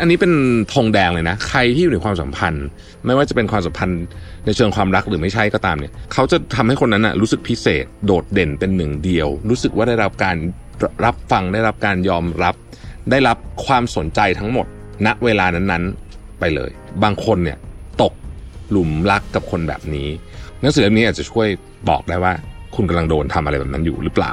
อันนี้เป็นธงแดงเลยนะ ใครที่อยู่ในความสัมพันธ์ ไม่ว่าจะเป็นความสัมพันธ์ในเชิงความรักหรือไม่ใช่ก็ตามเนี่ยเขาจะทำให้คนนั้นนะรู้สึกพิเศษ โดดเด่นเป็นหนึ่งเดียว รู้สึกว่าได้รับการรับฟังได้รับการยอมรับ ได้รับความสนใจทั้งหมด ณเวลานั้นๆไปเลย บางคนเนี่ยตกหลุมรักกับคนแบบนี้หนังสือเล่มนี้อาจจะช่วยบอกได้ว่า คุณกำลังโดนทำอะไรแบบนั้นอยู่หรือเปล่า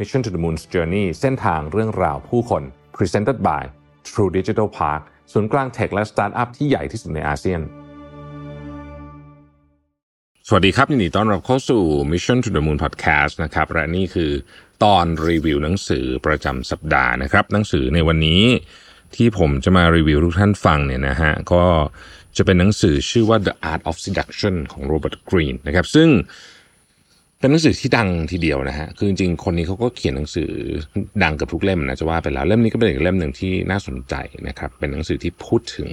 Mission to the Moon's Journey เส้นทางเรื่องราวผู้คน Presented by True Digital Park ศูนย์กลางเทคและสตาร์ทอัพที่ใหญ่ที่สุดในอาเซียน สวัสดีครับยินดีต้อนรับเข้าสู่ Mission to the Moon Podcast นะครับและนี่คือตอนรีวิวหนังสือประจำสัปดาห์นะครับ หนังสือในวันนี้ที่ผมจะมารีวิวทุกท่านฟังเนี่ยนะฮะก็จะเป็นหนังสือชื่อว่า The Art of Seduction ของ Robert Greene นะครับซึ่ง เป็นหนังสือที่ดังทีเดียวนะฮะ คือจริงๆ คนนี้เขาก็เขียนหนังสือดังกับทุกเล่มนะจะว่าไปแล้ว เล่มนี้ก็เป็นอีกเล่มหนึ่งที่น่าสนใจนะครับ เป็นหนังสือที่พูดถึง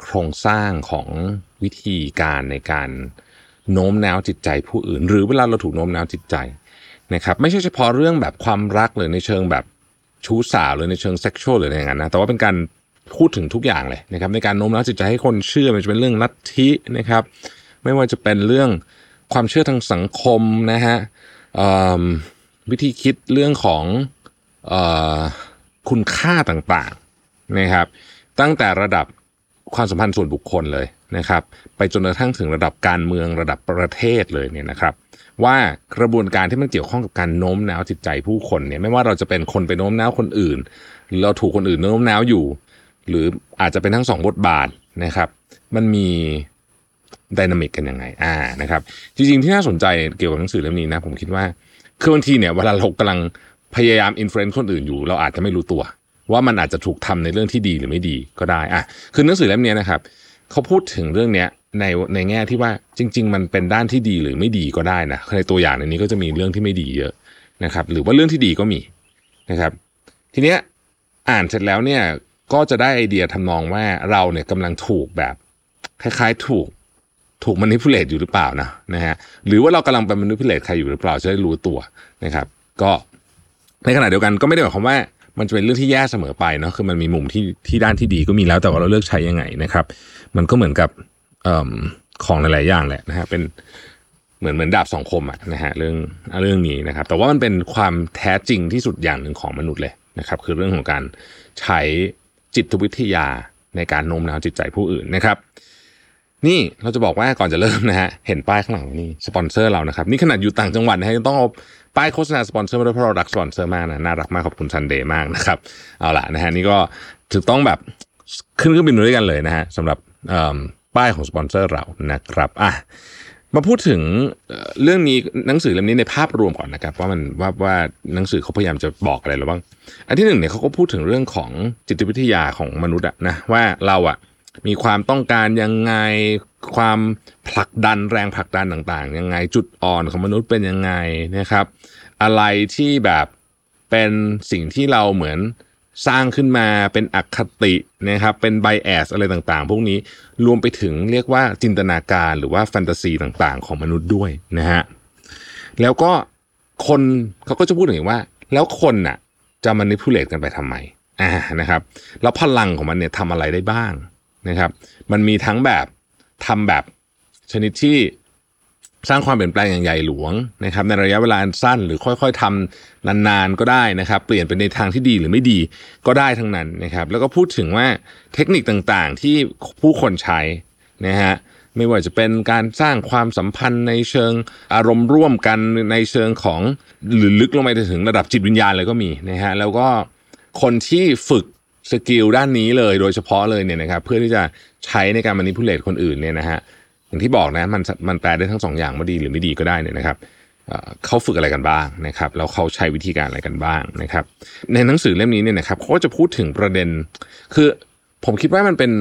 โครงสร้างของวิธีการในการโน้มน้าวจิตใจผู้อื่น หรือเวลาเราถูกโน้มน้าวจิตใจนะครับ ไม่ใช่เฉพาะเรื่องแบบความรักหรือในเชิงแบบชู้สาวหรือในเชิงเซ็กชวลหรืออะไรอย่างนั้นนะ แต่ว่าเป็นการพูดถึงทุกอย่างเลยนะครับ ในการโน้มน้าวจิตใจให้คนเชื่อมันจะเป็นเรื่องลัทธินะครับ ไม่ว่าจะเป็นเรื่อง ความเชื่อทางสังคมนะฮะวิธีคิดเรื่องของอคุณค่าต่างๆนะครับ ตั้งแต่ระดับความสัมพันธ์ส่วนบุคคลเลยนะครับ ไปจนกระทั่งถึงระดับการเมืองระดับประเทศเลยเนี่ยนะครับ ว่ากระบวนการที่มันเกี่ยวข้องกับการโน้มน้าวจิตใจผู้คนเนี่ยไม่ว่าเราจะเป็นคนไปโน้มน้าวคนอื่น หรือเราถูกคนอื่นโน้มน้าวอยู่ หรืออาจจะเป็นทั้งสองบทบาทนะครับ มันมี ดินามิกกันยังไงอ่านะครับจริงๆที่น่าสนใจเกี่ยวกับหนังสือเล่มนี้นะผมคิดว่าคือบางทีเนี่ยเวลาเรากำลังพยายาม influence คนอื่นอยู่ เราอาจจะไม่รู้ตัว ว่ามันอาจจะถูกทำในเรื่องที่ดีหรือไม่ดีก็ได้อะคือหนังสือเล่มนี้นะครับเขาพูดถึงเรื่องเนี้ยในในแง่ที่ว่าจริง ๆ มันเป็นด้านที่ดีหรือไม่ดีก็ได้นะในตัวอย่างในนี้ก็จะมีเรื่องที่ไม่ดีเยอะนะครับ หรือว่าเรื่องที่ดีก็มีนะครับ ทีเนี้ยอ่านเสร็จแล้วเนี่ยก็จะได้ไอเดียทำนองว่าเราเนี่ยกำลังถูกแบบคล้ายๆถูก ถูกมันนิพุเลตอยู่หรือเปล่านะนะฮะหรือว่าเรากำลังไปมันนิพุเลตใครอยู่หรือเปล่าจะได้รู้ตัวนะครับ ก็ในขณะเดียวกันก็ไม่ได้หมายความว่ามันจะเป็นเรื่องที่แย่เสมอไปเนาะคือมันมีมุมที่ที่ด้านที่ดีก็มีแล้วแต่ว่าเราเลือกใช้ยังไงนะครับ มันก็เหมือนกับอของหลาย ๆ อย่างแหละนะฮะเป็นเหมือนเหมือนดาบสองคมอะนะฮะเรื่องเรื่องนี้นะครับ แต่ว่ามันเป็นความแท้จริงที่สุดอย่างหนึ่งของมนุษย์เลยนะครับ คือเรื่องของการใช้จิตวิทยาในการโน้มน้าวจิตใจผู้อื่นนะครับ นี่เราจะบอกว่าก่อนจะเริ่มนะฮะเห็นป้ายข้างหลังนี่สปอนเซอร์เรานะครับนี่ขนาดอยู่ต่างจังหวัดนะฮะยังต้องเอาป้ายโฆษณาสปอนเซอร์มาด้วยเพราะเรารักสปอนเซอร์มากนะน่ารักมากขอบคุณซันเดย์มากนะครับเอาล่ะนะฮะนี่ก็ถือต้องแบบขึ้นเครื่องบินด้วยกันเลยนะฮะสำหรับป้ายของสปอนเซอร์เรานะครับอะมาพูดถึงเรื่องนี้หนังสือเล่มนี้ในภาพรวมก่อนนะครับว่ามันว่าว่าหนังสือเขาพยายามจะบอกอะไรเราบ้างอันที่หนึ่งเนี่ยเขาก็พูดถึงเรื่องของจิตวิทยาของมนุษย์อะนะว่าเราอะ มีความต้องการยังไงความผลักดันแรงผลักดันต่างๆ ยังไงจุดอ่อนของมนุษย์เป็นยังไงนะครับ อะไรที่แบบเป็นสิ่งที่เราเหมือนสร้างขึ้นมาเป็นอคตินะครับเป็นไบแอสอะไรต่างๆ พวกนี้รวมไปถึงเรียกว่าจินตนาการหรือว่าแฟนตาซีต่างๆ ของมนุษย์ด้วยนะฮะแล้วก็คนเขาก็จะพูดถึงว่า แล้วคนน่ะจะมานิพุเลตกันไปทำไมอ่านะครับ แล้วพลังของมันเนี่ยทำอะไรได้บ้าง นะครับ มันมีทั้งแบบทำแบบชนิดที่สร้างความเปลี่ยนแปลงอย่างใหญ่หลวงนะครับ ในระยะเวลาสั้นหรือค่อยๆทำนานๆก็ได้นะครับ เปลี่ยนไปในทางที่ดีหรือไม่ดีก็ได้ทั้งนั้นนะครับ แล้วก็พูดถึงว่าเทคนิคต่างๆที่ผู้คนใช้นะฮะไม่ว่าจะเป็นการสร้างความสัมพันธ์ในเชิงอารมณ์ร่วมกันในเชิงของหรือลึกลงไปถึงระดับจิตวิญญาณเลยก็มีนะฮะแล้วก็คนที่ฝึก สกิลด้านนี้เลยโดยเฉพาะเลยเนี่ยนะครับเพื่อที่จะใช้ในการมานิพุเลตคนอื่นเนี่ยนะฮะอย่างที่บอกนะมันมันแปลได้ทั้งสองอย่างว่าดีหรือไม่ดีก็ได้เนี่ยนะครับเขาฝึกอะไรกันบ้างนะครับแล้วเขาใช้วิธีการอะไรกันบ้างนะครับ ในหนังสือเล่มนี้เนี่ยนะครับเขาก็จะพูดถึงประเด็น คือผมคิดว่ามันเป็น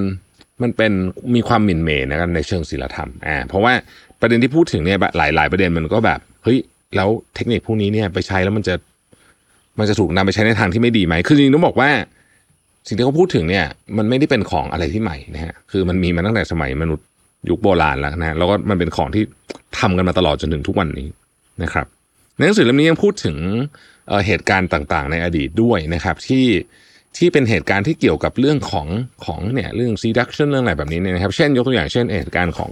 มันเป็นมีความหมิ่นเมย์นะครับในเชิงศิลธรรมอ่าเพราะว่าประเด็นที่พูดถึงเนี่ยหลายหลายประเด็นมันก็แบบเฮ้ยแล้วเทคนิคพวกนี้เนี่ยไปใช้แล้วมันจะมันจะถูกนำไปใช้ในทางที่ไม่ดีไหมคือจริงต้องบอกว่า สิ่งที่เขาพูดถึงเนี่ยมันไม่ได้เป็นของอะไรที่ใหม่นะฮะคือมันมีมาตั้งแต่สมัยมนุษย์ยุคโบราณแล้วนะแล้วก็มันเป็นของที่ทำกันมาตลอดจนถึงทุกวันนี้นะครับในหนังสือเล่มนี้ยังพูดถึงเหตุการณ์ต่างๆ ในอดีตด้วยนะครับที่ที่เป็นเหตุการณ์ที่เกี่ยวกับเรื่องของของเนี่ยเรื่อง seduction เรื่องอะไรแบบนี้เนี่ยนะครับเช่นยกตัวอย่างเช่นเหตุการณ์ของ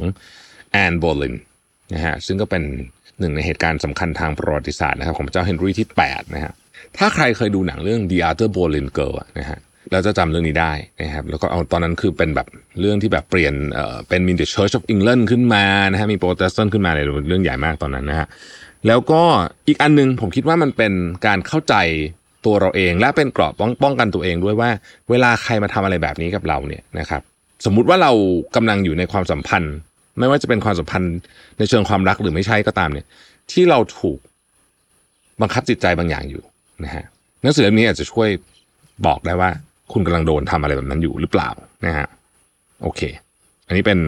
แอนน์ โบลีนนะฮะซึ่งก็เป็นหนึ่งในเหตุการณ์สำคัญทางประวัติศาสตร์นะครับของพระเจ้าเฮนรี่ที่8นะฮะถ้าใครเคยดูหนังเรื่อง The Other Boleyn Girl นะฮะ เราจะจำเรื่องนี้ได้นะครับแล้วก็เอาตอนนั้นคือเป็นแบบเรื่องที่แบบเปลี่ยนเอ่อเป็นมี The Church of England ขึ้นมานะฮะมีโปรเตสแตนต์ขึ้นมาเลยเรื่องใหญ่มากตอนนั้นนะฮะแล้วก็อีกอันนึงผมคิดว่ามันเป็นการเข้าใจตัวเราเอง และเป็นกรอบป้องกันตัวเองด้วยว่า เวลาใครมาทำอะไรแบบนี้กับเราเนี่ยนะครับสมมุติว่าเรากำลังอยู่ในความสัมพันธ์ ไม่ว่าจะเป็นความสัมพันธ์ในเชิงความรักหรือไม่ใช่ก็ตามเนี่ย ที่เราถูกบังคับจิตใจบางอย่างอยู่นะฮะหนังสือเล่มนี้อาจจะช่วยบอกได้ว่า คุณกำลังโดนทำอะไรแบบนั้นอยู่หรือเปล่านะฮะโอเค อันนี้เป็น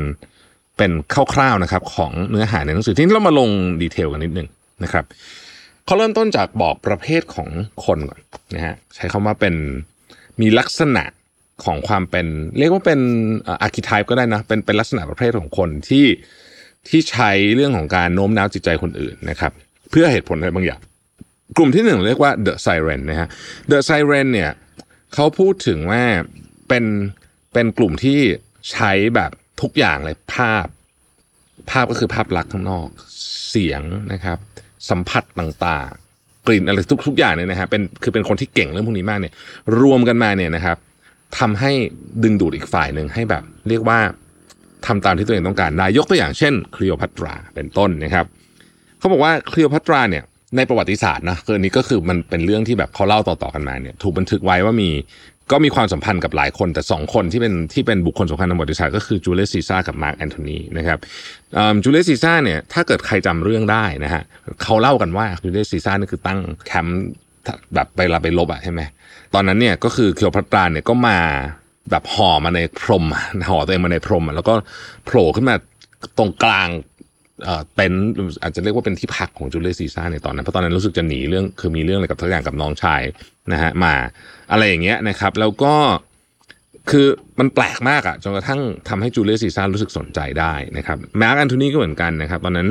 เป็นคร่าวๆนะครับของเนื้อหาในหนังสือที่เรามาลงดีเทลกันนิดนึงนะครับเขาเริ่มต้นจากบอกประเภทของคนก่อนนะฮะใช้คำว่าเป็นมีลักษณะของความเป็น เรียกว่าเป็นอาร์คิไทป์ก็ได้นะเป็นเป็นลักษณะประเภทของคนที่ที่ใช้เรื่องของการโน้มน้าวจิตใจคนอื่นนะครับเพื่อเหตุผลอะไรบางอย่าง กลุ่มที่หนึ่งเรียกว่า The Siren นะฮะ The Siren เนี่ย เขาพูดถึงว่าเป็นเป็นกลุ่มที่ใช้แบบทุกอย่างเลยภาพ ภาพก็คือภาพลักษณ์ข้างนอกเสียงนะครับ สัมผัสต่างๆ กลิ่นอะไรทุกทุกอย่างเนี่ยนะฮะเป็นคือเป็นคนที่เก่งเรื่องพวกนี้มากเนี่ย รวมกันมาเนี่ยนะครับทำให้ดึงดูดอีกฝ่ายหนึ่งให้แบบ เรียกว่าทำตามที่ตัวเองต้องการได้ยกตัวอย่างเช่นคลีโอพัตราเป็นต้นนะครับ เขาบอกว่าคลีโอพัตราเนี่ย ในประวัติศาสตร์นะคืออันนี้ก็คือมันเป็นเรื่องที่แบบเขาเล่าต่อๆกันมาเนี่ย ถูกบันทึกไว้ว่ามีก็มีความสัมพันธ์กับหลายคนแต่สองคนที่เป็นที่เป็นบุคคลสำคัญในประวัติศาสตร์ก็คือจูเลียสซีซ่ากับมาร์กแอนโทนีนะครับจูเลียสซีซ่าเนี่ยถ้าเกิดใครจำเรื่องได้นะฮะเขาเล่ากันว่าจูเลียสซีซ่านี่คือตั้งแคมป์แบบไปล่าไปรบอะใช่ไหมตอนนั้นเนี่ยก็คือคลีโอพัตราเนี่ยก็มาแบบห่อมาในพรมห่อตัวเองมาในพรมแล้วก็โผล่ขึ้นมาตรงกลาง เต็นท์อาจจะเรียกว่าเป็นที่พักของจูเลียสซีซ่าในตอนนั้นเพราะตอนนั้นรู้สึกจะหนีเรื่องคือมีเรื่องอะไรกับทุกอย่างกับน้องชายนะฮะมาอะไรอย่างเงี้ยนะครับ แล้วก็คือมันแปลกมากอะจนกระทั่งทำให้จูเลียสซีซ่ารู้สึกสนใจได้นะครับมาร์กแอนโทนีก็เหมือนกันนะครับ ตอนนั้น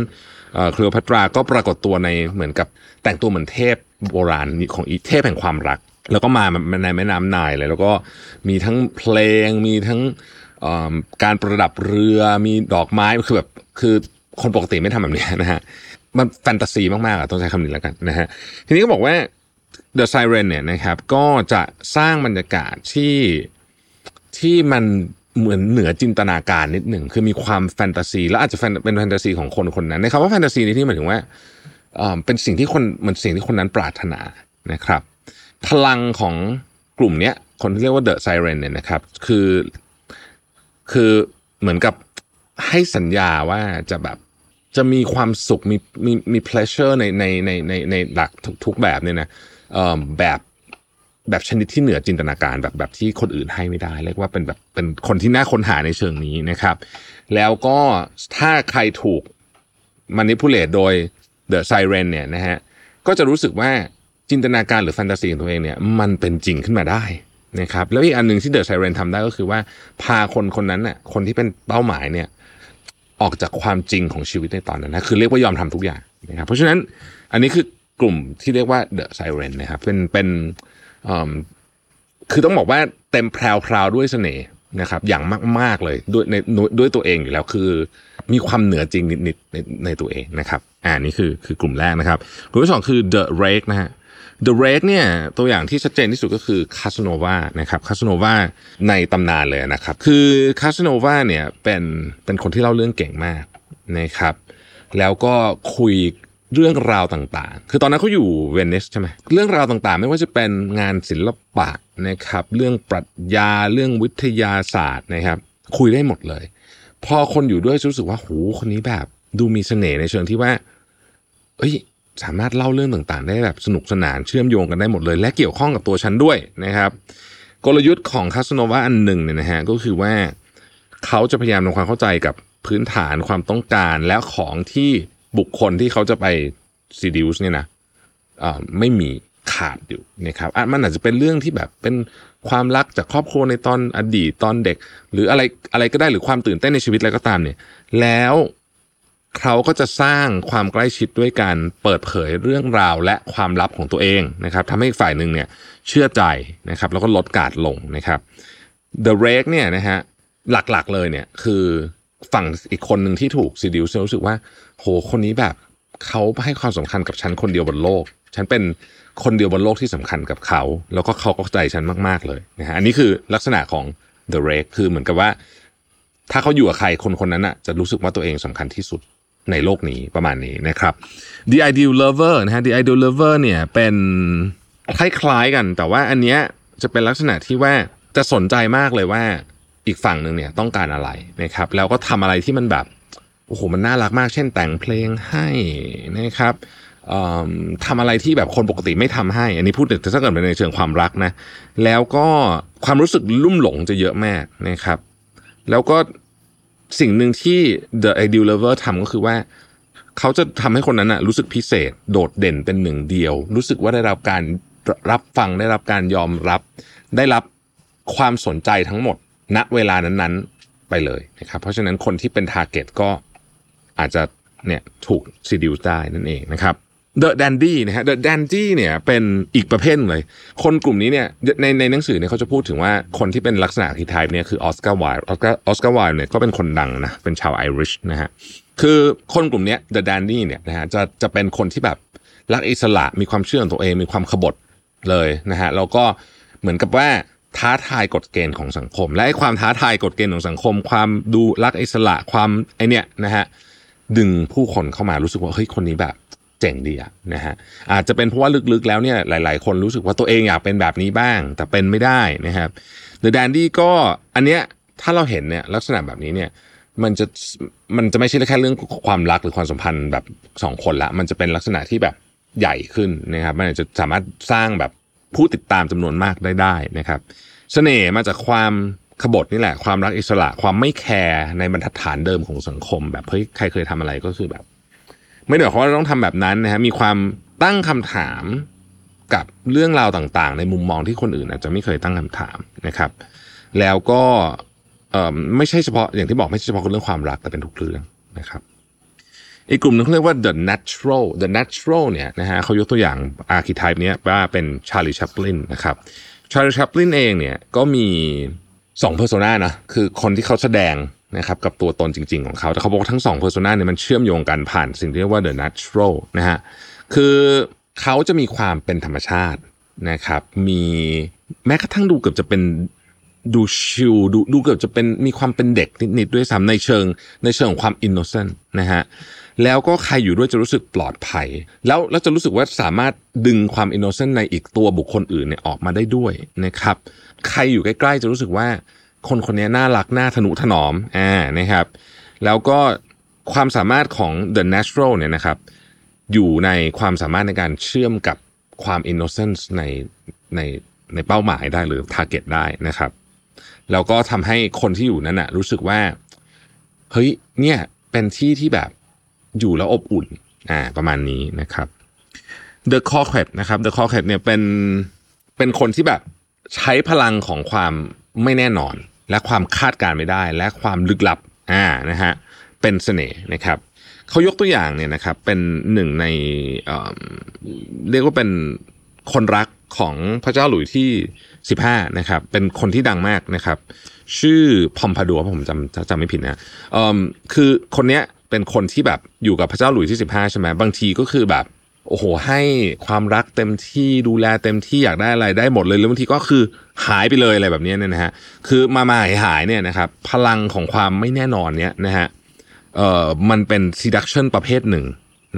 คลีโอพัตราก็ปรากฏตัวในเหมือนกับแต่งตัวเหมือนเทพโบราณของอีเทพแห่งความรัก แล้วก็มาในแม่น้ำไนล์เลยแล้วก็มีทั้งเพลงมีทั้งการประดับเรือมีดอกไม้คือแบบคือ คนปกติไม่ทำแบบนี้นะฮะมันแฟนตาซีมากๆอะต้องใช้คำนี้แล้วกันนะฮะทีนี้ก็บอกว่า The Siren เนี่ยนะครับ ก็จะสร้างบรรยากาศที่ที่มันเหมือนเหนือจินตนาการนิดหนึ่งคือมีความแฟนตาซี แล้วอาจจะเป็นแฟนตาซีของคนคนนั้นในคำว่าแฟนตาซีนี้ที่หมายถึงว่าเป็นสิ่งที่คนมันสิ่งที่คนนั้นปรารถนานะครับ พลังของกลุ่มเนี้ยคนที่เรียกว่า The Siren เนี่ยนะครับ คือคือเหมือนกับ ให้สัญญาว่าจะแบบจะมีความสุขมีมีมี pleasure ในในในในในหลักทุกแบบเนี่ยนะแบบแบบชนิดที่เหนือจินตนาการแบบแบบที่คนอื่นให้ไม่ได้ เรียกว่าเป็นแบบเป็นคนที่น่าค้นหาในเชิงนี้นะครับ แล้วก็ถ้าใครถูกมานิพุเลตโดย The Siren เนี่ยนะฮะก็จะรู้สึกว่าจินตนาการหรือแฟนตาซีของตัวเองเนี่ยมันเป็นจริงขึ้นมาได้นะครับแล้วอีกอันหนึ่งที่เดอะไซเรนทำได้ก็คือว่าพาคนคนนั้นน่ะคนที่เป็นเป้าหมายเนี่ย ออกจากความจริงของชีวิตในตอนนั้นนะคือเรียกว่ายอมทำทุกอย่างนะครับเพราะฉะนั้นอันนี้คือกลุ่มที่เรียกว่า The Siren นนะครับเป็นเป็นอืมคือต้องบอกว่าเต็มแพรวพราด้วยเสน่ห์นะครับอย่างมาก ๆเลยด้วยในด้วยตัวเองอยู่แล้วคือ มีความเหนือจริงนิดๆในในตัวเองนะครับ อ่านี่คือคือกลุ่มแรกนะครับกลุ่มที่สองคือ The Rake นะฮะ The Rake เนี่ยตัวอย่างที่ชัดเจนที่สุดก็คือคาสโนวานะครับคาสโนวาในตำนานเลยนะครับ คือคาสโนวาเนี่ยเป็นเป็นคนที่เล่าเรื่องเก่งมากนะครับ แล้วก็คุยเรื่องราวต่างๆ คือตอนนั้นเขาอยู่เวนิสใช่ไหมเรื่องราวต่างๆ ไม่ว่าจะเป็นงานศิลปะนะครับ เรื่องปรัชญาเรื่องวิทยาศาสตร์นะครับ คุยได้หมดเลย พอคนอยู่ด้วยรู้สึกว่าโหคนนี้แบบ ดูมีเสน่ห์ในเชิงที่ว่า เอ้ย สามารถเล่าเรื่องต่างๆ ได้แบบสนุกสนานเชื่อมโยงกันได้หมดเลย และเกี่ยวข้องกับตัวฉันด้วยนะครับ กลยุทธ์ของคาสโนวาอันหนึ่งเนี่ยนะฮะก็คือว่าเขาจะพยายามทำความเข้าใจกับพื้นฐานความต้องการและของที่บุคคลที่เขาจะไป seduce เนี่ยนะไม่มีขาดอยู่นะครับอะมันอาจจะเป็นเรื่องที่แบบเป็นความรักจากครอบครัวในตอนอดีตตอนเด็ก หรืออะไรอะไรก็ได้หรือความตื่นเต้นในชีวิตอะไรก็ตามเนี่ย แล้ว เขาก็จะสร้างความใกล้ชิดด้วยการเปิดเผยเรื่องราวและความลับของตัวเองนะครับทำให้ฝ่ายหนึ่งเนี่ยเชื่อใจนะครับแล้วก็ลดการลงนะครับ The Rake เนี่ยนะฮะหลักๆเลยเนี่ยคือฝั่งอีกคนหนึ่งที่ถูกซีดิวรู้สึกว่า โหคนนี้แบบเขาให้ความสำคัญกับฉันคนเดียวบนโลก ฉันเป็นคนเดียวบนโลกที่สำคัญกับเขา แล้วก็เขาก็ใจฉันมากๆเลยนะฮะอันนี้คือลักษณะของ The Rake คือเหมือนกับว่า ถ้าเขาอยู่กับใครคนคนนั้นอะจะรู้สึกว่าตัวเองสำคัญที่สุด ในโลกนี้ประมาณนี้นะครับ The Ideal Lover นะฮะ The Ideal Lover เนี่ยเป็นคล้ายๆกัน แต่ว่าอันเนี้ยจะเป็นลักษณะที่ว่าจะสนใจมากเลยว่าอีกฝั่งหนึ่งเนี่ยต้องการอะไรนะครับ แล้วก็ทำอะไรที่มันแบบโอ้โหมันน่ารักมาก เช่นแต่งเพลงให้นะครับทำอะไรที่แบบคนปกติไม่ทำให้ อันนี้พูดถึงถ้าเกิดเป็นในเชิงความรักนะ แล้วก็ความรู้สึกลุ่มหลงจะเยอะมากนะครับ แล้วก็ สิ่งหนึ่งที่ The Ideal Lover ทำก็คือว่า เขาจะทำให้คนนั้นนะรู้สึกพิเศษ โดดเด่นเป็นหนึ่งเดียว รู้สึกว่าได้รับการรับฟังได้รับการยอมรับ ได้รับความสนใจทั้งหมด ณเวลานั้นๆไปเลยนะครับเพราะฉะนั้นคนที่เป็น Target ก็อาจจะเนี่ยถูก seduce ได้นั่นเองนะครับ The Dandy นะฮะ The Dandy เนี่ยเป็นอีกประเภทเลย คนกลุ่มนี้เนี่ยในในหนังสือเนี่ยเขาจะพูดถึงว่าคนที่เป็นลักษณะ key type เนี่ยคือออสการ์ไวล์ออสการ์ออสการ์ไวล์เนี่ยก็เป็นคนดังนะเป็นชาวไอริชนะฮะคือคนกลุ่มเนี้ย The Dandy เนี่ยนะฮะจะจะเป็นคนที่แบบรักอิสระมีความเชื่อในตัวเองมีความขบถเลยนะฮะแล้วก็เหมือนกับว่าท้าทายกฎเกณฑ์ของสังคม และไอ้ความท้าทายกฎเกณฑ์ของสังคม ความดูรักอิสระความไอเนี่ยนะฮะดึงผู้คนเข้ามารู้สึกว่าเฮ้ยคนนี้แบบ เจ๋งดีอะนะฮะอาจจะเป็นเพราะว่าลึกๆแล้วเนี่ยหลาย ๆ คนรู้สึกว่าตัวเองอยากเป็นแบบนี้บ้าง แต่เป็นไม่ได้นะครับ The Dandy ก็อันเนี้ยถ้าเราเห็นเนี่ยลักษณะแบบนี้เนี่ยมันจะมันจะไม่ใช่แค่เรื่องความรักหรือความสัมพันธ์แบบสองคนละ มันจะเป็นลักษณะที่แบบใหญ่ขึ้นนะครับ มันจะสามารถสร้างแบบผู้ติดตามจำนวนมากได้ได้นะครับเสน่ห์มาจากความขบฏนี่แหละ ความรักอิสระความไม่แคร์ในบรรทัดฐานเดิมของสังคม แบบเฮ้ยใครเคยทำอะไรก็คือแบบ ไม่ได้หมายความว่าต้องทำแบบนั้นนะฮะมีความตั้งคำถามกับเรื่องราวต่างๆ ในมุมมองที่คนอื่นอาจจะไม่เคยตั้งคำถามนะครับ แล้วก็ไม่ใช่เฉพาะอย่างที่บอกไม่ใช่เฉพาะเรื่องความรักแต่เป็นทุกเรื่องนะครับอีกกลุ่มนึงเขาเรียกว่า the natural the natural เนี่ยนะฮะเขายกตัวอย่าง archetype เนี้ยว่าเป็น Charlie Chaplin นะครับ Charlie Chaplin เองเนี่ยก็มีสอง persona นะคือคนที่เขาแสดง นะครับกับตัวตนจริง ๆของเขา แต่เขาบอกว่าทั้งสอง persona เนี่ยมันเชื่อมโยงกันผ่านสิ่งที่เรียกว่า the natural นะฮะคือเขาจะมีความเป็นธรรมชาตินะครับมีแม้กระทั่งดูเกือบจะเป็นดูชิลดูดูเกือบจะเป็นมีความเป็นเด็กนิดๆด้วยซ้ำในเชิง ในเชิงของความอินโนเซนต์นะฮะแล้วก็ใครอยู่ด้วยจะรู้สึกปลอดภัย แล้วแล้วจะรู้สึกว่าสามารถดึงความอินโนเซนต์ในอีกตัวบุคคลอื่นเนี่ยออกมาได้ด้วยนะครับ ใครอยู่ใกล้ๆจะรู้สึกว่า คนคนนี้น่ารักน่าทนุถนอมอ่านะครับ แล้วก็ความสามารถของ the natural เนี่ยนะครับ อยู่ในความสามารถในการเชื่อมกับความ innocence ในในในเป้าหมายได้หรือ target ได้นะครับ แล้วก็ทำให้คนที่อยู่นั้นนะรู้สึกว่า เฮ้ยเนี่ยเป็นที่ที่แบบอยู่แล้วอบอุ่นอ่าประมาณนี้นะครับ The c o r q u e t นะครับ The c o r q u e t เนี่ยเป็นเป็นคนที่แบบใช้พลังของความไม่แน่นอน และความคาดการณ์ไม่ได้ และความลึกลับอ่านะฮะเป็นเสน่ห์นะครับเขายกตัวอย่างเนี่ยนะครับเป็นหนึ่งในเอ่อเรียกว่าเป็นคนรักของพระเจ้าหลุยที่ 15นะครับเป็นคนที่ดังมากนะครับ ชื่อพอมพาดัวผมจำจำไม่ผิดนะเอ่อคือคนเนี้ยเป็นคนที่แบบอยู่กับพระเจ้าหลุยที่ 15ใช่ไหมบางทีก็คือแบบ โอ้โห ให้ความรักเต็มที่ดูแลเต็มที่อยากได้อะไรได้หมดเลยแล้วบางทีก็คือหายไปเลยอะไรแบบนี้เนี่ยนะฮะคือมามาหายหายเนี่ยนะครับพลังของความไม่แน่นอนเนี่ยนะฮะเอ่อมันเป็น seduction ประเภทหนึ่ง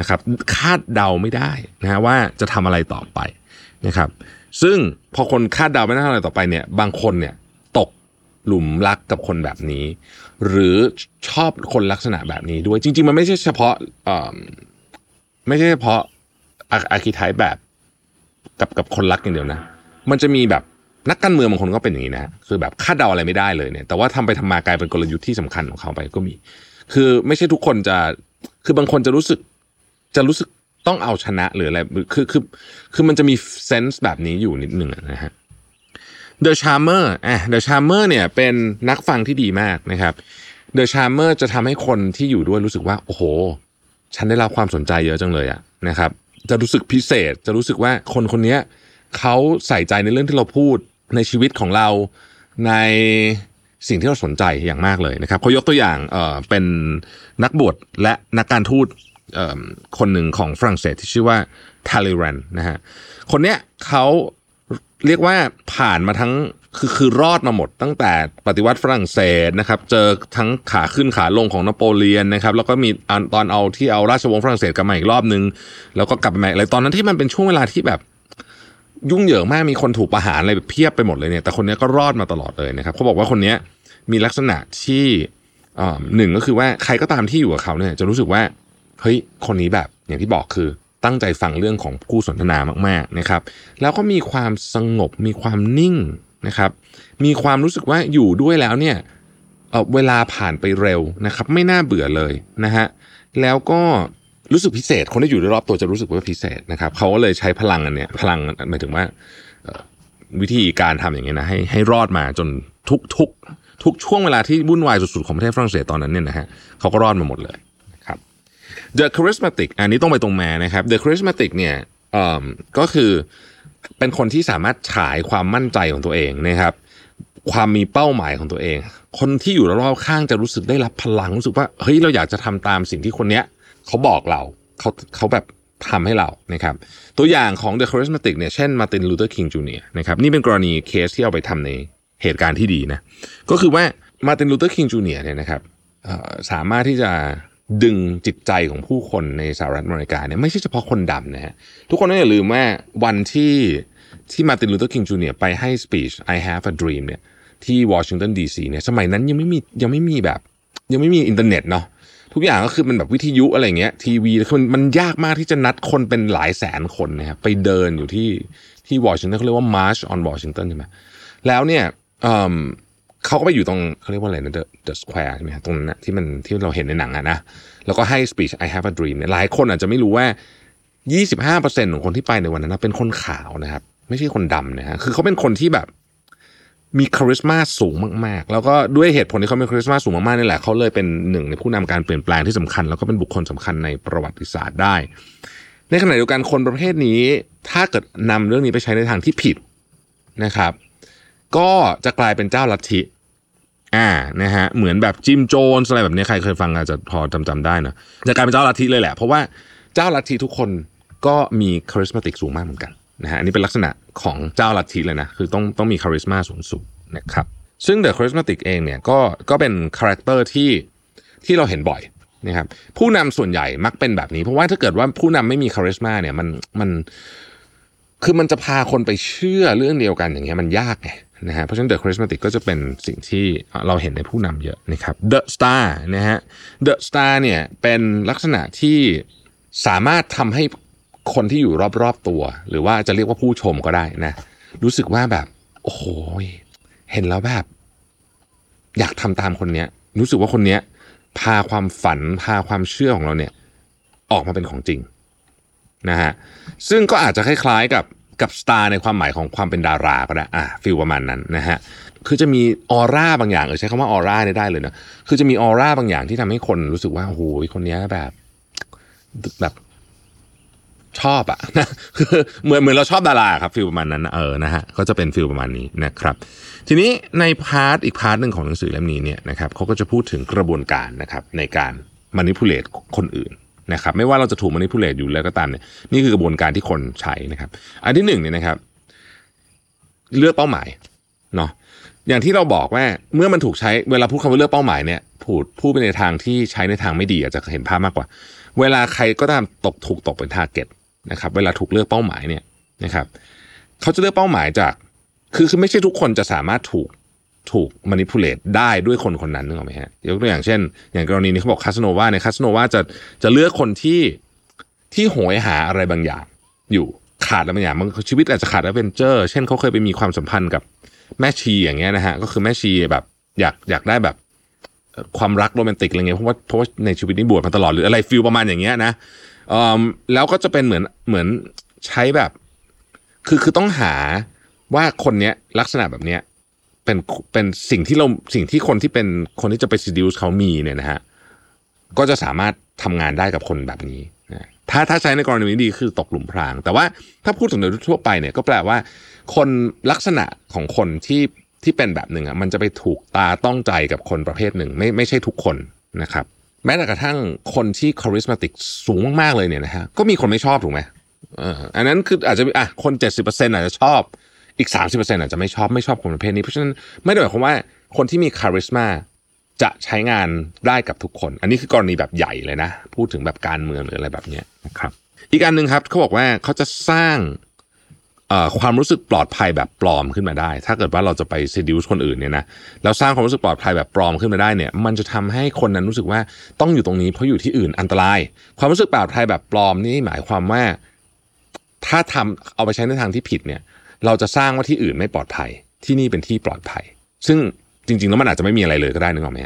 นะครับคาดเดาไม่ได้นะฮะว่าจะทำอะไรต่อไปนะครับซึ่งพอคนคาดเดาไม่ได้อะไรต่อไปเนี่ยบางคนเนี่ยตกหลุมรักกับคนแบบนี้ หรือชอบคนลักษณะแบบนี้ด้วยจริง ๆ มันไม่ใช่เฉพาะเอ่อไม่ใช่เฉพาะ อาร์คิไทป์แบบกับกับคนรักอย่างเดียวนะ มันจะมีแบบนักการเมืองบางคนก็เป็นอย่างนี้นะคือแบบคาดเดาอะไรไม่ได้เลยเนี่ย แต่ว่าทำไปทำมากลายเป็นกลยุทธ์ที่สำคัญของเขาไปก็มี คือไม่ใช่ทุกคนจะคือบางคนจะรู้สึกจะรู้สึกต้องเอาชนะหรืออะไรคือคือคือมันจะมีเซนส์แบบนี้อยู่นิดหนึ่งนะฮะ The Charmer อะ The Charmer เนี่ยเป็นนักฟังที่ดีมากนะครับ The Charmer จะทำให้คนที่อยู่ด้วยรู้สึกว่า โอ้โห ฉันได้รับความสนใจเยอะจังเลยอะนะครับ จะรู้สึกพิเศษ จะรู้สึกว่าคนคนนี้เขาใส่ใจในเรื่องที่เราพูดในชีวิตของเราในสิ่งที่เราสนใจอย่างมากเลยนะครับเขายกตัวอย่างเอ่อเป็นนักบวชและนักการทูตคนหนึ่งของฝรั่งเศสที่ชื่อว่าทาลิรันนะฮะคนเนี้ยเขาเรียกว่าผ่านมาทั้ง คือคือรอดมาหมดตั้งแต่ปฏิวัติฝรั่งเศสนะครับ เจอทั้งขาขึ้นขาลงของนโปเลียนนะครับ แล้วก็มีอันตอนเอาที่เอาราชวงศ์ฝรั่งเศสกลับมาอีกรอบนึง แล้วก็กลับมาอะไรตอนนั้นที่มันเป็นช่วงเวลาที่แบบยุ่งเหยิงมากมีคนถูกประหารอะไรเพียบไปหมดเลยเนี่ยแต่คนนี้ก็รอดมาตลอดเลยนะครับเขาบอกว่าคนนี้มีลักษณะที่อ่าหนึ่งก็คือว่าใครก็ตามที่อยู่กับเขาเนี่ยจะรู้สึกว่าเฮ้ยคนนี้แบบอย่างที่บอกคือตั้งใจฟังเรื่องของคู่สนทนามากๆนะครับ แล้วก็มีความสงบมีความนิ่ง นะครับ มีความรู้สึกว่าอยู่ด้วยแล้วเนี่ยเเวลาผ่านไปเร็วนะครับ ไม่น่าเบื่อเลยนะฮะแล้วก็รู้สึกพิเศษ คนที่อยู่รอบตัวจะรู้สึกว่าพิเศษนะครับเขาก็เลยใช้พลังอันเนี้ยพลังหมายถึงว่าวิธีการทำอย่างเงี้ยนะให้ให้รอดมาจนทุกทุกทุกช่วงเวลาที่วุ่นวายสุดๆของประเทศฝรั่งเศสตอนนั้นเนี่ยนะฮะเขาก็รอดมาหมดเลยนะครับ The charismatic อันนี้ต้องไปตรงแมานะครับ The charismatic เนี่ยก็คือ เป็นคนที่สามารถฉายความมั่นใจของตัวเองนะครับ ความมีเป้าหมายของตัวเอง คนที่อยู่รอบข้างจะรู้สึกได้รับพลังรู้สึกว่าเฮ้ยเราอยากจะทำตามสิ่งที่คนเนี้ยเขาบอกเราเขาเขาแบบทำให้เรานะครับ ตัวอย่างของ The charismatic เนี่ยเช่นมาร์ตินลูเทอร์คิงจูเนียร์นะครับนี่เป็นกรณีเคสที่เอาไปทำในเหตุการณ์ที่ดีนะก็คือว่ามาร์ตินลูเทอร์คิงจูเนียร์เนี่ยนะครับสามารถที่จะ ดึงจิตใจของผู้คนในสหรัฐอเมริกาเนี่ยไม่ใช่เฉพาะคนดำนะฮะทุกคนต้องอย่าลืมว่าวันที่ที่มาร์ตินลูเทอร์คิงจูเนียร์ไปให้ speech I have a dream เนี่ยที่วอชิงตันดีซีเนี่ยสมัยนั้นยังไม่มียังไม่มีแบบ ยังไม่มีอินเทอร์เน็ตเนาะทุกอย่างก็คือเป็นแบบวิทยุอะไรเงี้ยทีวีคือมันมันยากมากที่จะนัดคนเป็นหลายแสนคนนะครับไปเดินอยู่ที่ที่วอชิงตันเขาเรียกว่า March on Washington ใช่ไหมแล้วเนี่ย เขาก็ไปอยู่ตรงเขาเรียกว่าอะไรนะ the the square ใช่ไหมฮะตรงนั้นนะที่มันที่เราเห็นในหนังอะนะแล้วก็ให้ speech I have a dream เนี่ยหลายคนอาจจะไม่รู้ว่า 25%ของคนที่ไปในวันนั้นนะเป็นคนขาวนะครับ ไม่ใช่คนดำนะฮะคือเขาเป็นคนที่แบบมี charisma สูงมาก ๆ แล้วก็ด้วยเหตุผลที่เขามี charisma สูงมากๆนี่แหละเขาเลยเป็นหนึ่งในผู้นำการเปลี่ยนแปลงที่สำคัญ แล้วก็เป็นบุคคลสำคัญในประวัติศาสตร์ได้ ในขณะเดียวกันคนประเภทนี้ ถ้าเกิดนำเรื่องนี้ไปใช้ในทางที่ผิดนะครับ ก็จะกลายเป็นเจ้าลัทธิอ่านะฮะเหมือนแบบจิมโจนส์อะไรแบบนี้ใครเคยฟังอาจจะพอจำจำได้นะจะกลายเป็นเจ้าลัทธิเลยแหละ เพราะว่าเจ้าลัทธิทุกคนก็มี charismatic สูงมากเหมือนกันนะฮะอันนี้เป็นลักษณะของเจ้าลัทธิเลยนะคือต้องต้องมี charisma สูงสูงนะครับซึ่ง The Charismatic เองเนี่ยก็ก็เป็น character ที่ที่เราเห็นบ่อยนะครับผู้นำส่วนใหญ่มักเป็นแบบนี้ เพราะว่าถ้าเกิดว่าผู้นำไม่มี charisma เนี่ยมันมันคือมันจะพาคนไปเชื่อเรื่องเดียวกันอย่างเงี้ยมันยากไง นะฮะเพราะฉะนั้น The Charismatic ก็จะเป็นสิ่งที่เราเห็นในผู้นำเยอะนะครับ The Star นะฮะ The Star เนี่ยเป็นลักษณะที่สามารถทำให้คนที่อยู่รอบๆตัว หรือว่าจะเรียกว่าผู้ชมก็ได้นะ รู้สึกว่าแบบ โอ้โหเห็นแล้วแบบ อยากทำตามคนเนี้ย รู้สึกว่าคนเนี้ย พาความฝันพาความเชื่อของเราเนี่ย ออกมาเป็นของจริงนะฮะซึ่งก็อาจจะคล้ายๆกับ กับสตาร์ในความหมายของความเป็นดาราก็ได้อะฟิลประมาณนั้นนะฮะคือจะมีออร่าบางอย่างเออใช้คำว่าออร่าได้เลยนะคือจะมีออร่าบางอย่างที่ทำให้คนรู้สึกว่าโอ้โหคนนี้แบบแบบชอบอะนะคือเหมือนเหมือนเราชอบดาราครับ feel ประมาณนั้นเออนะฮะก็จะเป็น feel ประมาณนี้นะครับ ทีนี้ใน part อีก part หนึ่งของหนังสือเล่มนี้เนี่ยนะครับเขาก็จะพูดถึงกระบวนการนะครับในการ manipulate คนอื่น นะครับไม่ว่าเราจะถูก manipulate อยู่แล้วก็ตามเนี่ยนี่คือกระบวนการที่คนใช้นะครับ อันที่หนึ่งเนี่ยนะครับ เลือกเป้าหมายเนาะอย่างที่เราบอกว่าเมื่อมันถูกใช้เวลาพูดคำว่าเลือกเป้าหมายเนี่ยพูดพูดไปในทางที่ใช้ในทางไม่ดีอาจจะเห็นภาพมากกว่า เวลาใครก็ตามตกถูกตกเป็น target นะครับ เวลาถูกเลือกเป้าหมายเนี่ยนะครับเขาจะเลือกเป้าหมายจาก คือคือไม่ใช่ทุกคนจะสามารถถูก ถูก manipulate ได้ด้วยคนคนนั้นนึกออกไหมฮะยกตัวอย่างเช่น อย่างกรณีนี้เขาบอกคาสโนวาเนี่ยคาสโนวาจะจะเลือกคนที่ที่โหยหาอะไรบางอย่าง อยู่ขาดอะไรบางอย่างบางชีวิตอาจจะขาด adventure เช่นเขาเคยไปมีความสัมพันธ์กับแม่ชีอย่างเงี้ยนะฮะก็คือแม่ชีแบบอยากอยากได้แบบความรักโรแมนติกอะไรเงี้ยเพราะว่าเพราะว่าในชีวิตนี้บวชมาตลอดหรืออะไร feel ประมาณอย่างเงี้ยนะออแล้วก็จะเป็นเหมือนเหมือนใช้แบบ คือคือต้องหาว่าคนเนี้ยลักษณะแบบเนี้ย เป็นเป็นสิ่งที่เราสิ่งที่คนที่เป็นคนที่จะไป seduce เขามีเนี่ยนะฮะก็จะสามารถทำงานได้กับคนแบบนี้ถ้าถ้าใช้ในกรณีนี้ดีคือตกหลุมพราง แต่ว่าถ้าพูดถึงโดยทั่วไปเนี่ยก็แปลว่า คนลักษณะของคนที่ที่เป็นแบบหนึ่งอะมันจะไปถูกตาต้องใจกับคนประเภทหนึ่ง ไม่ไม่ใช่ทุกคนนะครับ แม้แต่กระทั่งคนที่คาริสมาติกสูงมากๆเลยเนี่ยนะฮะก็มีคนไม่ชอบถูกไหมอออันนั้นคืออาจจะอะคน 70%อาจจะชอบ อีก 30%อาจจะไม่ชอบไม่ชอบคนประเภทนี้ เพราะฉะนั้นไม่ได้หมายความว่าคนที่มีคาริสมาจะใช้งานได้กับทุกคน อันนี้คือกรณีแบบใหญ่เลยนะ พูดถึงแบบการเมืองหรืออะไรแบบนี้นะครับ อีกอันหนึ่งครับเขาบอกว่าเขาจะสร้างความรู้สึกปลอดภัยแบบปลอมขึ้นมาได้ ถ้าเกิดว่าเราจะไป seduce คนอื่นเนี่ยนะแล้วสร้างความรู้สึกปลอดภัยแบบปลอมขึ้นมาได้เนี่ย มันจะทำให้คนนั้นรู้สึกว่าต้องอยู่ตรงนี้เพราะอยู่ที่อื่นอันตราย ความรู้สึกปลอดภัยแบบปลอมนี่หมายความว่า ถ้าทำเอาไปใช้ในทางที่ผิดเนี่ย เราจะสร้างว่าที่อื่นไม่ปลอดภัย ที่นี่เป็นที่ปลอดภัย ซึ่งจริงๆ แล้วมันอาจจะไม่มีอะไรเลยก็ได้นึกออกไหม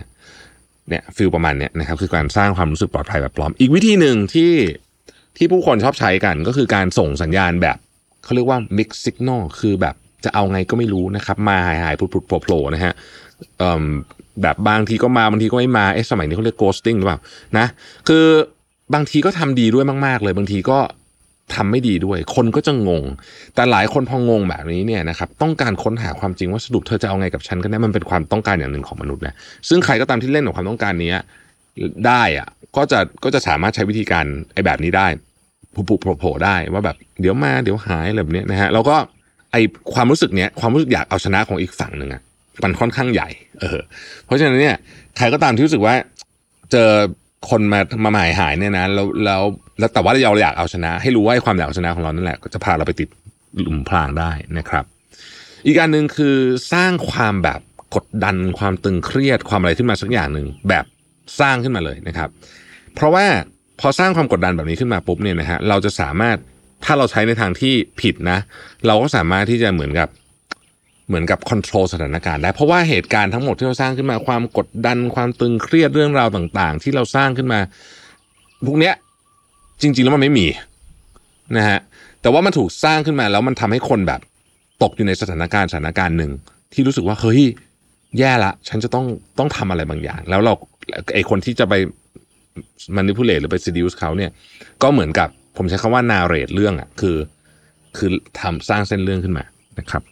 เนี่ยฟิลประมาณเนี้ยนะครับคือการสร้างความรู้สึกปลอดภัยแบบปลอม อีกวิธีหนึ่งที่ที่ผู้คนชอบใช้กันก็คือการส่งสัญญาณแบบเขาเรียกว่า mix signal คือแบบจะเอาไงก็ไม่รู้นะครับมาหายหายพุดพุดโผล่โผล่นะฮะแบบบางทีก็มาบางทีก็ไม่มาเอ๊ะสมัยนี้เขาเรียก ghosting หรือเปล่านะคือบางทีก็ทำดีด้วยมาก ๆ เลยบางทีก็ ทำไม่ดีด้วย คนก็จะงง แต่หลายคนพองงแบบนี้เนี่ยนะครับต้องการค้นหาความจริงว่าสรุปเธอจะเอาไงกับฉันกันแน่มันเป็นความต้องการอย่างหนึ่งของมนุษย์นะซึ่งใครก็ตามที่เล่นกับความต้องการนี้ได้อะก็จะก็จะสามารถใช้วิธีการไอ้แบบนี้ได้ผุผุโผล่ๆได้ว่าแบบเดี๋ยวมาเดี๋ยวหายอะไรแบบนี้นะฮะแล้วก็ไอความรู้สึกเนี้ยความรู้สึกอยากเอาชนะของอีกฝั่งหนึ่งอะมันค่อนข้างใหญ่ เออ เพราะฉะนั้นเนี่ยใครก็ตามที่รู้สึกว่า เจอคนมามาหมายหายเนี่ยนะแล้วแล้ว แล้วแต่ว่าเราอยากเอาชนะ ให้รู้ว่าความอยากเอาชนะของเรานั่นแหละก็จะพาเราไปติดหลุมพรางได้นะครับ อีกการหนึ่งคือสร้างความแบบกดดันความตึงเครียดความอะไรขึ้นมาสักอย่างหนึ่งแบบสร้างขึ้นมาเลยนะครับ เพราะว่าพอสร้างความกดดันแบบนี้ขึ้นมาปุ๊บเนี่ยนะฮะเราจะสามารถถ้าเราใช้ในทางที่ผิดนะ เราก็สามารถที่จะเหมือนกับเหมือนกับคอนโทรลสถานการณ์ได้เพราะว่าเหตุการณ์ทั้งหมดที่เราสร้างขึ้นมาความกดดันความตึงเครียดเรื่องราวต่าง ๆ ที่เราสร้างขึ้นมาพวกเนี้ย จริง ๆ แล้วมันไม่มีนะฮะแต่ว่ามันถูกสร้างขึ้นมาแล้วมันทำให้คนแบบตกอยู่ในสถานการณ์สถานการณ์หนึ่งที่รู้สึกว่าเฮ้ยแย่ละ ฉันจะต้องต้องทำอะไรบางอย่าง แล้วเราไอคนที่จะไป manipulate หรือไป seduce เขาเนี่ย ก็เหมือนกับผมใช้คำว่า narrate เรื่องอะคือ คือทำสร้างเส้นเรื่องขึ้นมานะครับ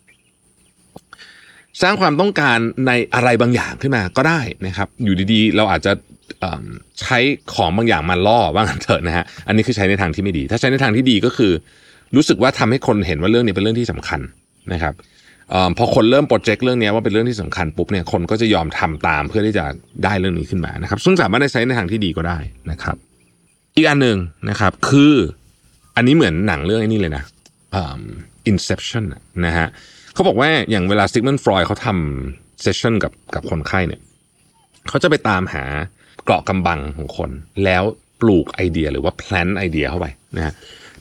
สร้างความต้องการในอะไรบางอย่างขึ้นมาก็ได้นะครับ อยู่ดีๆ เราอาจจะ ใช้ของบางอย่างมาล่อว่างันเถอะนะฮะอันนี้คือใช้ในทางที่ไม่ดี ถ้าใช้ในทางที่ดีก็คือ รู้สึกว่าทำให้คนเห็นว่าเรื่องนี้เป็นเรื่องที่สำคัญนะครับออพอคนเริ่มโปรเจกต์เรื่องนี้ว่าเป็นเรื่องที่สำคัญปุ๊บเนี่ยคนก็จะยอมทำตามเพื่อที่จะได้เรื่องนี้ขึ้นมานะครับ ซึ่งสามารถใช้ในทางที่ดีก็ได้นะครับ อีกอันหนึ่งนะครับคืออันนี้เหมือนหนังเรื่องนี้เลยนะอ่า Inception น่ะนะฮะเขาบอกว่าอย่างเวลาซิกมันด์ ฟรอยด์เขาทำ session กับกับคนไข้เนี่ยเขาจะไปตามหา เกราะกำบังของคน แล้วปลูกไอเดียหรือว่า plant idea เข้าไปนะฮะ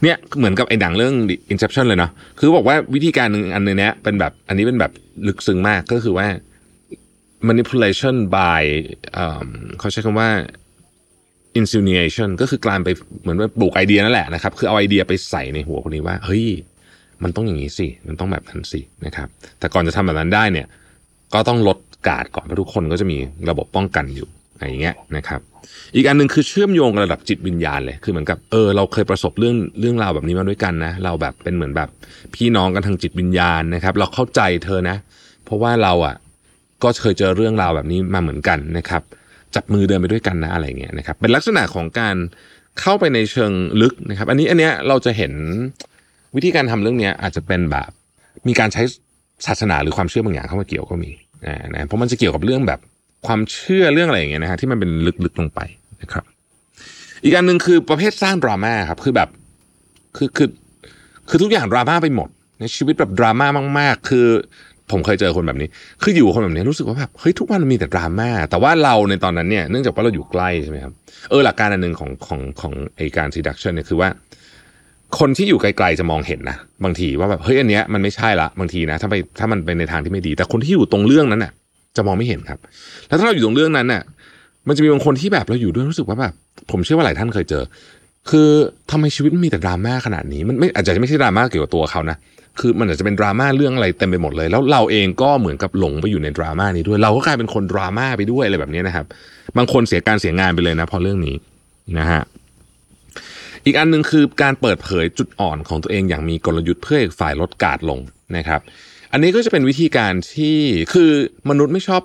เนี่ยเหมือนกับไอ้หนังเรื่อง Inception เลยเนาะคือบอกว่าวิธีการหนึ่งอันนึงเนี้ยเป็นแบบอันนี้เป็นแบบลึกซึ้งมากก็คือว่า manipulation by เขาใช้คำว่า insinuation ก็คือกลายไปเหมือนว่าปลูกไอเดียนั่นแหละนะครับ คือเอาไอเดียไปใส่ในหัวคนนี้ว่า เฮ้ย มันต้องอย่างนี้สิ มันต้องแบบนั้นสินะครับ แต่ก่อนจะทำแบบนั้นได้เนี่ย ก็ต้องลดการ์ดก่อนเพราะทุกคนก็จะมีระบบป้องกันอยู่ อะไรอย่างเงี้ยนะครับ อีกอันหนึ่งคือเชื่อมโยงระดับจิตวิญญาณเลย คือเหมือนกับเออเราเคยประสบเรื่องเรื่องราวแบบนี้มาด้วยกันนะ เราแบบเป็นเหมือนแบบพี่น้องกันทางจิตวิญญาณนะครับ เราเข้าใจเธอนะ เพราะว่าเราอะก็เคยเจอเรื่องราวแบบนี้มาเหมือนกันนะครับ จับมือเดินไปด้วยกันนะอะไรเงี้ยนะครับ เป็นลักษณะของการเข้าไปในเชิงลึกนะครับ อันนี้อันเนี้ยเราจะเห็นวิธีการทำเรื่องเนี้ยอาจจะเป็นแบบมีการใช้ศาสนาหรือความเชื่อบางอย่างเข้ามาเกี่ยวก็มีนะเพราะมันจะเกี่ยวกับเรื่องแบบ ความเชื่อเรื่องอะไรอย่างเงี้ยนะฮะที่มันเป็นลึกๆลงไปนะครับ อีกอันหนึ่งคือประเภทสร้างดราม่าครับคือแบบคือคือคือทุกอย่างดราม่าไปหมด ในชีวิตแบบดราม่ามาก ๆ คือผมเคยเจอคนแบบนี้ คืออยู่กับคนแบบนี้รู้สึกว่าแบบเฮ้ยทุกวันมันมีแต่ดราม่า แต่ว่าเราในตอนนั้นเนี่ยเนื่องจากว่าเราอยู่ใกล้ใช่ไหมครับ เออหลักการอันหนึ่งของของของไอการ seduction เนี่ยคือว่า คนที่อยู่ไกลๆจะมองเห็นนะบางทีว่าแบบเฮ้ยอันเนี้ยมันไม่ใช่ละบางทีนะถ้าไปถ้ามันเป็นในทางที่ไม่ดี แต่คนที่อยู่ตรงเรื่องนั้นน่ะ จะมองไม่เห็นครับ แล้วถ้าเราอยู่ตรงเรื่องนั้นน่ะ มันจะมีบางคนที่แบบเราอยู่ด้วยรู้สึกว่าแบบผมเชื่อว่าหลายท่านเคยเจอ คือทำไมชีวิตมีแต่ดราม่าขนาดนี้ มันไม่อาจจะไม่ใช่ดราม่าเกี่ยวกับตัวเขานะ คือมันอาจจะเป็นดราม่าเรื่องอะไรเต็มไปหมดเลย แล้วเราเองก็เหมือนกับหลงไปอยู่ในดราม่านี้ด้วย เราก็กลายเป็นคนดราม่าไปด้วยอะไรแบบนี้นะครับ บางคนเสียการเสียงานไปเลยนะเพราะเรื่องนี้นะฮะอีกอันหนึ่งคือการเปิดเผยจุดอ่อนของตัวเองอย่างมีกลยุทธ์เพื่อให้ฝ่ายลดการลงนะครับ อันนี้ก็จะเป็นวิธีการที่คือมนุษย์ไม่ชอบ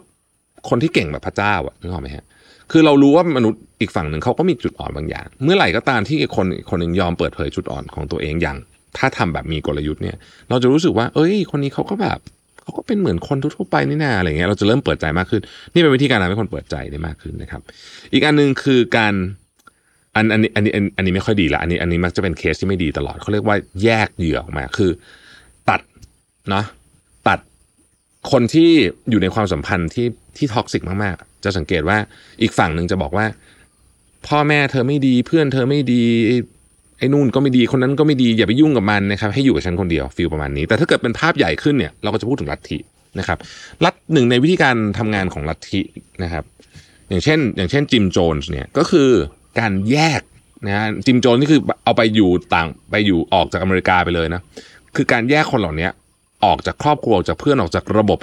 คนที่เก่งแบบพระเจ้าอะนึกออกไหมฮะคือเรารู้ว่ามนุษย์อีกฝั่งหนึ่งเขาก็มีจุดอ่อนบางอย่าง เมื่อไหร่ก็ตามที่คนคนหนึ่งยอมเปิดเผยจุดอ่อนของตัวเองอย่าง ถ้าทำแบบมีกลยุทธ์เนี่ย เราจะรู้สึกว่า เอ้ย คนนี้เขาก็แบบเขาก็เป็นเหมือนคนทั่วไปนี่นาอะไรเงี้ยเราจะเริ่มเปิดใจมากขึ้น นี่เป็นวิธีการทำให้คนเปิดใจได้มากขึ้นนะครับ อีกอันหนึ่งคือการอันอันนี้อันนี้อันนี้ไม่ค่อยดีละอันนี้อันนี้มักจะเป็นเคสที่ไม่ดีตลอดเขาเรียกว่าแยกเหยื่อออกมาคือ ตัดเนาะ คนที่อยู่ในความสัมพันธ์ที่ที่ toxic มากๆ จะสังเกตว่าอีกฝั่งหนึ่งจะบอกว่า พ่อแม่เธอไม่ดีเพื่อนเธอไม่ดีไอ้นู่นก็ไม่ดีคนนั้นก็ไม่ดีอย่าไปยุ่งกับมันนะครับให้อยู่กับฉันคนเดียว feel ประมาณนี้ แต่ถ้าเกิดเป็นภาพใหญ่ขึ้นเนี่ยเราก็จะพูดถึงลัทธินะครับลัทธิหนึ่งในวิธีการทำงานของลัทธินะครับ อย่างเช่น อย่างเช่นจิมโจนส์เนี่ยก็คือการแยกนะฮะจิมโจนส์นี่คือเอาไปอยู่ต่างไปอยู่ออกจากอเมริกาไปเลยนะคือการแยกคนเหล่านี้ ออกจากครอบครัวออกจากเพื่อนออกจากระบบ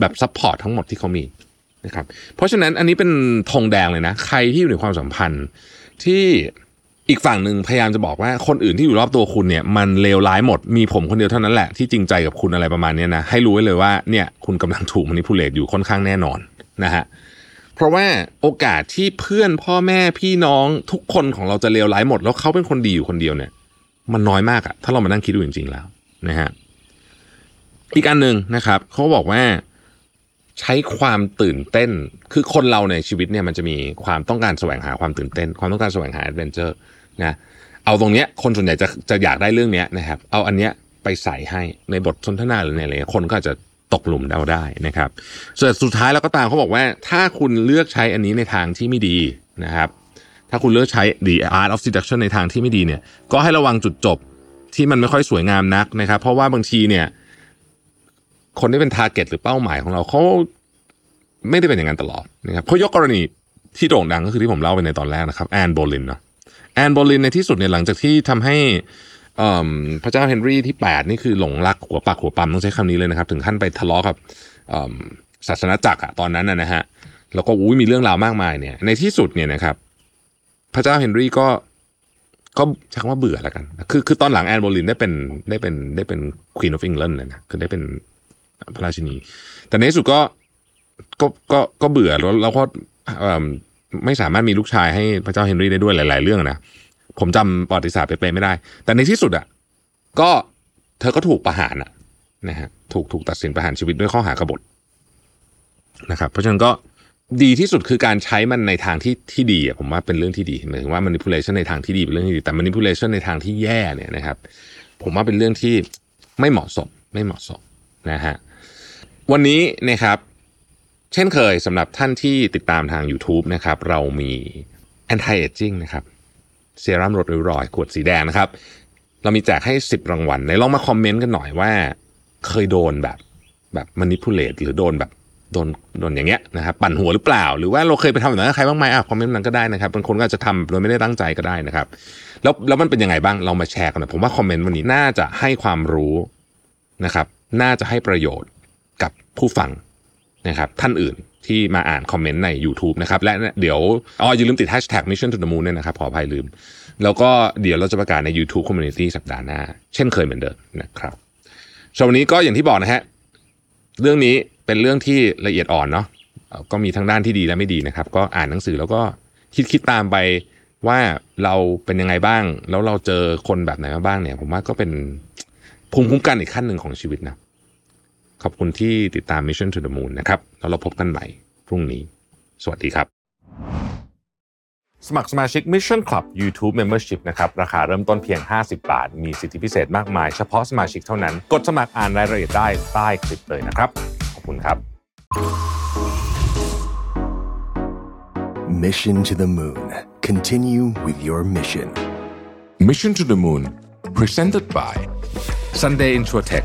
แบบ support ทั้งหมดที่เขามีนะครับเพราะฉะนั้นอันนี้เป็นธงแดงเลยนะ ใครที่อยู่ในความสัมพันธ์ที่อีกฝั่งหนึ่งพยายามจะบอกว่าคนอื่นที่อยู่รอบตัวคุณเนี่ยมันเลวร้ายหมดมีผมคนเดียวเท่านั้นแหละที่จริงใจกับคุณอะไรประมาณนี้นะให้รู้ไว้เลยว่าเนี่ยคุณกำลังถูกม a นิพูเลตอยู่ค่อนข้างแน่นอนนะฮะเพราะว่าโอกาสที่เพื่อนพ่อแม่พี่น้องทุกคนของเราจะเลวร้ายหมด แล้วเขาเป็นคนดีอยู่คนเดียวเนี่ย มันน้อยมากอะถ้าเรามานั่งคิดดูจริงๆแล้วนะฮะ อีกอันหนึ่งนะครับเขาบอกว่าใช้ความตื่นเต้น คือคนเราในชีวิตเนี่ยมันจะมีความต้องการแสวงหาความตื่นเต้น ความต้องการแสวงหาแอดเวนเจอร์นะเอาตรงเนี้ยคนส่วนใหญ่จะจะอยากได้เรื่องเนี้ยนะครับ เอาอันเนี้ยไปใส่ให้ในบทสนทนาหรือในอะไรคนก็จะตกหลุมเราได้นะครับส่วนสุดท้ายแล้วก็ตามเขาบอกว่า ถ้าคุณเลือกใช้อันนี้ในทางที่ไม่ดีนะครับ ถ้าคุณเลือกใช้ the art of seduction ในทางที่ไม่ดีเนี่ย ก็ให้ระวังจุดจบที่มันไม่ค่อยสวยงามนักนะครับ เพราะว่าบางทีเนี่ย คนที่เป็น target หรือเป้าหมายของเราเขาไม่ได้เป็นอย่างนั้นตลอดนะครับเขายกกรณีที่โด่งดังก็คือที่ผมเล่าไปในตอนแรกนะครับแอนโบลินเนาะแอนโบลินในที่สุดเนี่ยหลังจากที่ทำให้พระเจ้าเฮนรี่ที่ 8 นี่คือหลงรักหัวปากหัวปั๊มต้องใช้คำนี้เลยนะครับ ถึงขั้นไปทะเลาะกับศาสนจักรอะตอนนั้นนะฮะแล้วก็อุ้ยมีเรื่องราวมากมายเนี่ยในที่สุดเนี่ยนะครับพระเจ้าเฮนรี่ก็ก็ใช้คำว่าเบื่อแล้วกัน คือคือตอนหลังแอนโบลินได้เป็นได้เป็นได้เป็น Queen of England เลยนะคือได้เป็น พระราชินี แต่ในที่สุดก็ก็ก็ก็เบื่อแล้วแล้วก็ไม่สามารถมีลูกชายให้พระเจ้าเฮนรี่ได้ด้วยหลาย ๆ เรื่องนะผมจำประวัติศาสตร์เป๊ะๆไม่ได้ แต่ในที่สุดอะก็เธอก็ถูกประหารอะนะฮะถูกถูกตัดสินประหารชีวิตด้วยข้อหากบฏนะครับ เพราะฉะนั้นก็ดีที่สุดคือการใช้มันในทางที่ที่ดีผมว่าเป็นเรื่องที่ดีหมายถึงว่า manipulation ในทางที่ดีเป็นเรื่องที่ดี แต่ manipulation ในทางที่แย่เนี่ยนะครับ ผมว่าเป็นเรื่องที่ไม่เหมาะสมไม่เหมาะสมนะฮะ วันนี้นะครับ เช่นเคยสำหรับท่านที่ติดตามทาง YouTube นะครับ เรามี anti aging นะครับเซรั่มลดริ้วรอยขวดสีแดงนะครับ เรามีแจกให้ 10 รางวัลในลองมาคอมเมนต์กันหน่อยว่า เคยโดนแบบแบบมานิพูเลตหรือโดนแบบโดนโดนอย่างเงี้ยนะครับปั่นหัวหรือเปล่า หรือว่าเราเคยไปทำแบบนั้นกับใครบ้างไหมอะคอมเมนต์นั้นก็ได้นะครับบางคนก็อาจจะทำโดยไม่ได้ตั้งใจก็ได้นะครับ แล้วแล้วมันเป็นยังไงบ้างเรามาแชร์กันหน่อยผมว่าคอมเมนต์วันนี้น่าจะให้ความรู้นะครับ น่าจะให้ประโยชน์ ผู้ฟังนะครับท่านอื่นที่มาอ่านคอมเมนต์ใน YouTube นะครับ และเดี๋ยวอ๋ออย่าลืมติด hashtag mission to the moon เนี่ยนะครับขออภัยลืม แล้วก็เดี๋ยวเราจะประกาศใน YouTube Community สัปดาห์หน้า เช่นเคยเหมือนเดิมนะครับสำหรับวันนี้ก็อย่างที่บอกนะฮะเรื่องนี้เป็นเรื่องที่ละเอียดอ่อนเนาะก็มีทั้งด้านที่ดีและไม่ดีนะครับ ก็อ่านหนังสือแล้วก็คิดคิดตามไปว่าเราเป็นยังไงบ้าง แล้วเราเจอคนแบบไหนมาบ้างเนี่ย ผมว่าก็เป็นภูมิคุ้มกันอีกขั้นหนึ่งของชีวิตนะ ขอบคุณที่ติดตาม Mission to the Moon นะครับ แล้วเราพบกันใหม่พรุ่งนี้ สวัสดีครับ สมัครสมาชิก Mission Club YouTube Membership นะครับ ราคาเริ่มต้นเพียง 50 บาท มีสิทธิพิเศษมากมาย เฉพาะสมาชิกเท่านั้น กดสมัครอ่านรายละเอียดได้ใต้คลิปเลยนะครับ ขอบคุณครับ Mission to the Moon. Continue with your mission. Mission to the Moon Presented by Sunday Insurtech